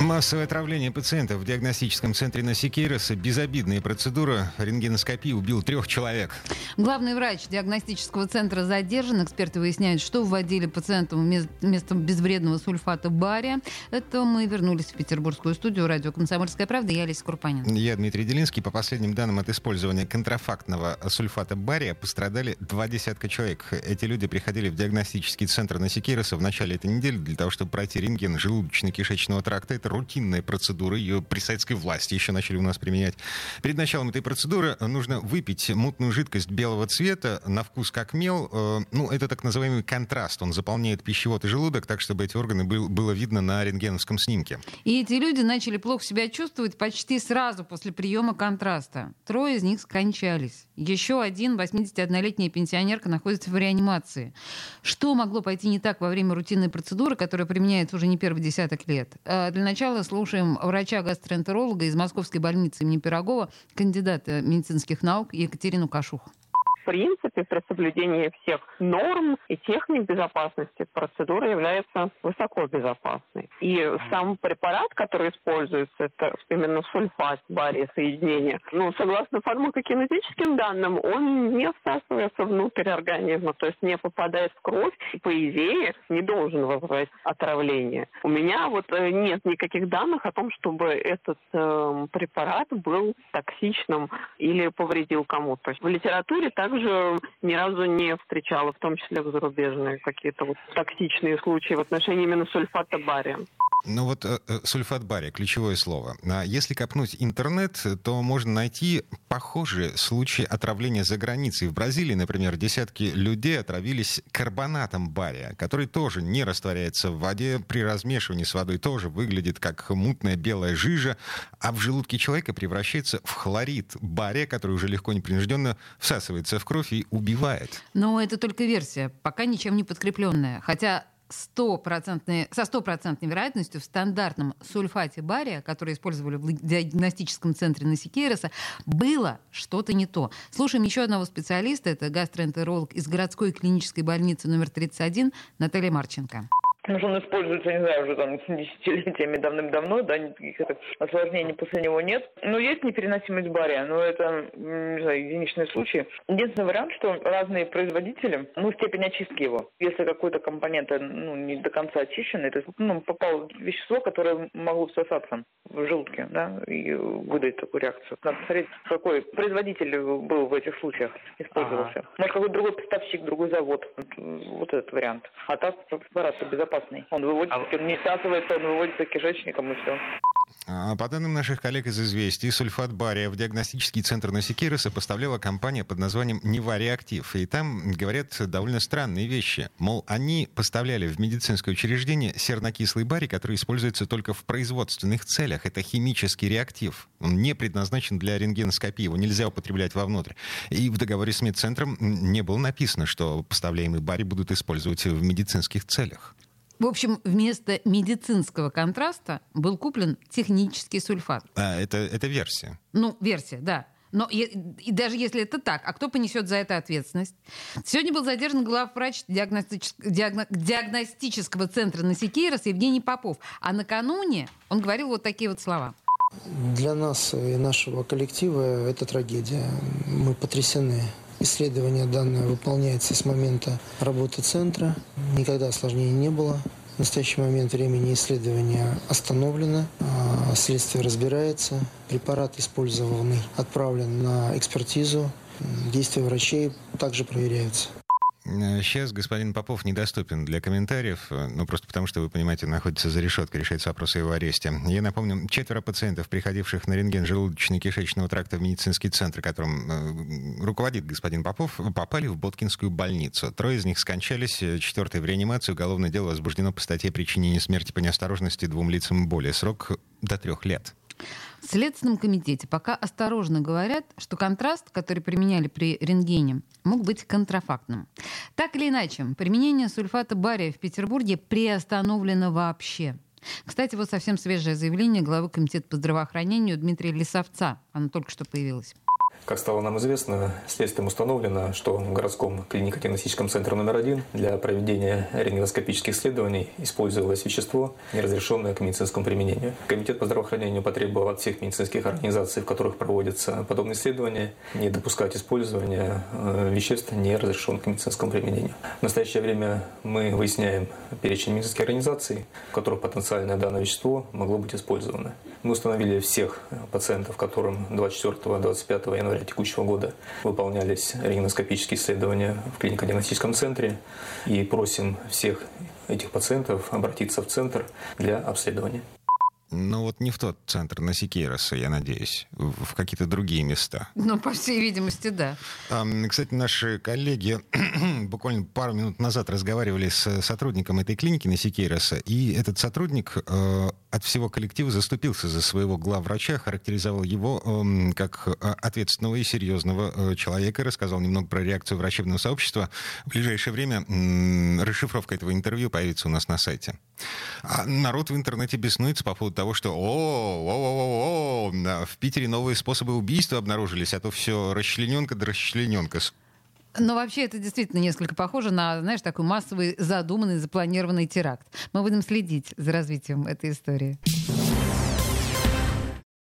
Массовое отравление пациентов в диагностическом центре Насикейроса. Безобидная процедура рентгеноскопии убил трех человек. Главный врач диагностического центра задержан. Эксперты выясняют, что вводили пациентам вместо безвредного сульфата бария. Это мы вернулись в петербургскую студию радио «Комсомольская правда». Я Олеся Курпанин. Я Дмитрий Делинский. По последним данным от использования контрафактного сульфата бария пострадали два десятка человек. Эти люди приходили в диагностический центр Насикейроса в начале этой недели для того, чтобы пройти рентген желудочно-кишечного тракта. Это рутинная процедура, ее при советской власти еще начали у нас применять. Перед началом этой процедуры нужно выпить мутную жидкость белого цвета, на вкус как мел. Э, ну, это так называемый контраст. Он заполняет пищевод и желудок так, чтобы эти органы был, было видно на рентгеновском снимке. И эти люди начали плохо себя чувствовать почти сразу после приема контраста. Трое из них скончались. Еще один, 81-летняя пенсионерка, находится в реанимации. Что могло пойти не так во время рутинной процедуры, которая применяется уже не первый десяток лет? Э, для начала начала слушаем врача-гастроэнтеролога из Московской больницы имени Пирогова, кандидата медицинских наук Екатерину Кашух. Принципе, при соблюдении всех норм и техник безопасности процедура является высоко безопасной. И сам препарат, который используется, это именно сульфат бария соединения, ну, согласно фармакокинетическим данным, он не всасывается внутрь организма, то есть не попадает в кровь, и, по идее, не должен вызывать отравление. У меня вот э, нет никаких данных о том, чтобы этот э, препарат был токсичным или повредил кому-то. В литературе также ни разу не встречала, в том числе в зарубежные какие-то вот токсичные случаи в отношении именно сульфата бария. Ну вот э, э, сульфат бария, ключевое слово. А если копнуть интернет, то можно найти похожие случаи отравления за границей. В Бразилии, например, десятки людей отравились карбонатом бария, который тоже не растворяется в воде. При размешивании с водой тоже выглядит как мутная белая жижа, а в желудке человека превращается в хлорид бария, который уже легко непринужденно всасывается в кровь и убивает. Но это только версия, пока ничем не подкрепленная. Хотя со стопроцентной вероятностью в стандартном сульфате бария, который использовали в диагностическом центре Насикейроса, было что-то не то. Слушаем еще одного специалиста, это гастроэнтеролог из городской клинической больницы номер 31 Наталья Марченко. Потому что он используется, не знаю, уже там десятилетиями давным-давно, да, никаких осложнений после него нет. Но есть непереносимость бария, но это, не знаю, единичные случаи. Единственный вариант, что разные производители, ну, степень очистки его. Если какой-то компонент, ну, не до конца очищенный, то есть, ну, попало вещество, которое могло всосаться в желудке, да, и выдать такую реакцию. Надо посмотреть, какой производитель был в этих случаях использовался. Ага. Может, какой-то другой поставщик, другой завод. Вот, этот вариант. А так препарат безопасный безопасный. Он выводится, а... не всасывается, он выводится кишечником и все. А, по данным наших коллег из «Известий», сульфат бария в диагностический центр Насикироса поставляла компания под названием «Нева Реактив». И там говорят довольно странные вещи. Мол, они поставляли в медицинское учреждение сернокислый барий, который используется только в производственных целях. Это химический реактив. Он не предназначен для рентгеноскопии, его нельзя употреблять вовнутрь. И в договоре с медцентром не было написано, что поставляемый барий будут использовать в медицинских целях. В общем, вместо медицинского контраста был куплен технический сульфат. А, это, это версия. Ну, версия, да. Но и, и даже если это так, а кто понесет за это ответственность? Сегодня был задержан главврач диагностич, диагно, диагностического центра Насикейрос Евгений Попов. А накануне он говорил вот такие вот слова. Для нас и нашего коллектива это трагедия. Мы потрясены Исследование данное выполняется с момента работы центра. Никогда осложнений не было. В настоящий момент времени исследование остановлено, а следствие разбирается, препарат использованный отправлен на экспертизу, действия врачей также проверяются. Сейчас господин Попов недоступен для комментариев, э, ну просто потому, что, вы понимаете, находится за решеткой, решается вопрос о его аресте. Я напомню, четверо пациентов, приходивших на рентген желудочно-кишечного тракта в медицинский центр, которым э, руководит господин Попов, попали в Боткинскую больницу. Трое из них скончались, э, четвертый в реанимации. Уголовное дело возбуждено по статье причинения смерти по неосторожности двум лицам более. Срок до трех лет. В Следственном комитете пока осторожно говорят, что контраст, который применяли при рентгене, мог быть контрафактным. Так или иначе, применение сульфата бария в Петербурге приостановлено вообще. Кстати, вот совсем свежее заявление главы Комитета по здравоохранению Дмитрия Лисовца. Оно только что появилось. Как стало нам известно, следствием установлено, что в городском клинико-диагностическом центре номер один для проведения рентгеноскопических исследований использовалось вещество, неразрешенное к медицинскому применению. Комитет по здравоохранению потребовал от всех медицинских организаций, в которых проводятся подобные исследования, не допускать использования э, веществ, не разрешенных к медицинскому применению. В настоящее время мы выясняем перечень медицинских организаций, в которых потенциальное данное вещество могло быть использовано. Мы установили всех пациентов, которым 24-25 января текущего года выполнялись рентгеноскопические исследования в клинико-диагностическом центре и просим всех этих пациентов обратиться в центр для обследования. Ну вот не в тот центр, на Сикейроса, я надеюсь, в какие-то другие места. Ну, по всей видимости, да. Кстати, наши коллеги буквально пару минут назад разговаривали с сотрудником этой клиники на Сикейроса, и этот сотрудник э, от всего коллектива заступился за своего главврача, характеризовал его э, как ответственного и серьезного э, человека, рассказал немного про реакцию врачебного сообщества. В ближайшее время э, расшифровка этого интервью появится у нас на сайте. А народ в интернете беснуется по поводу того, что о, о, о, о, о, в Питере новые способы убийства обнаружились, а то все расчлененка да расчлененка. Но вообще это действительно несколько похоже на, знаешь, такой массовый задуманный, запланированный теракт. Мы будем следить за развитием этой истории.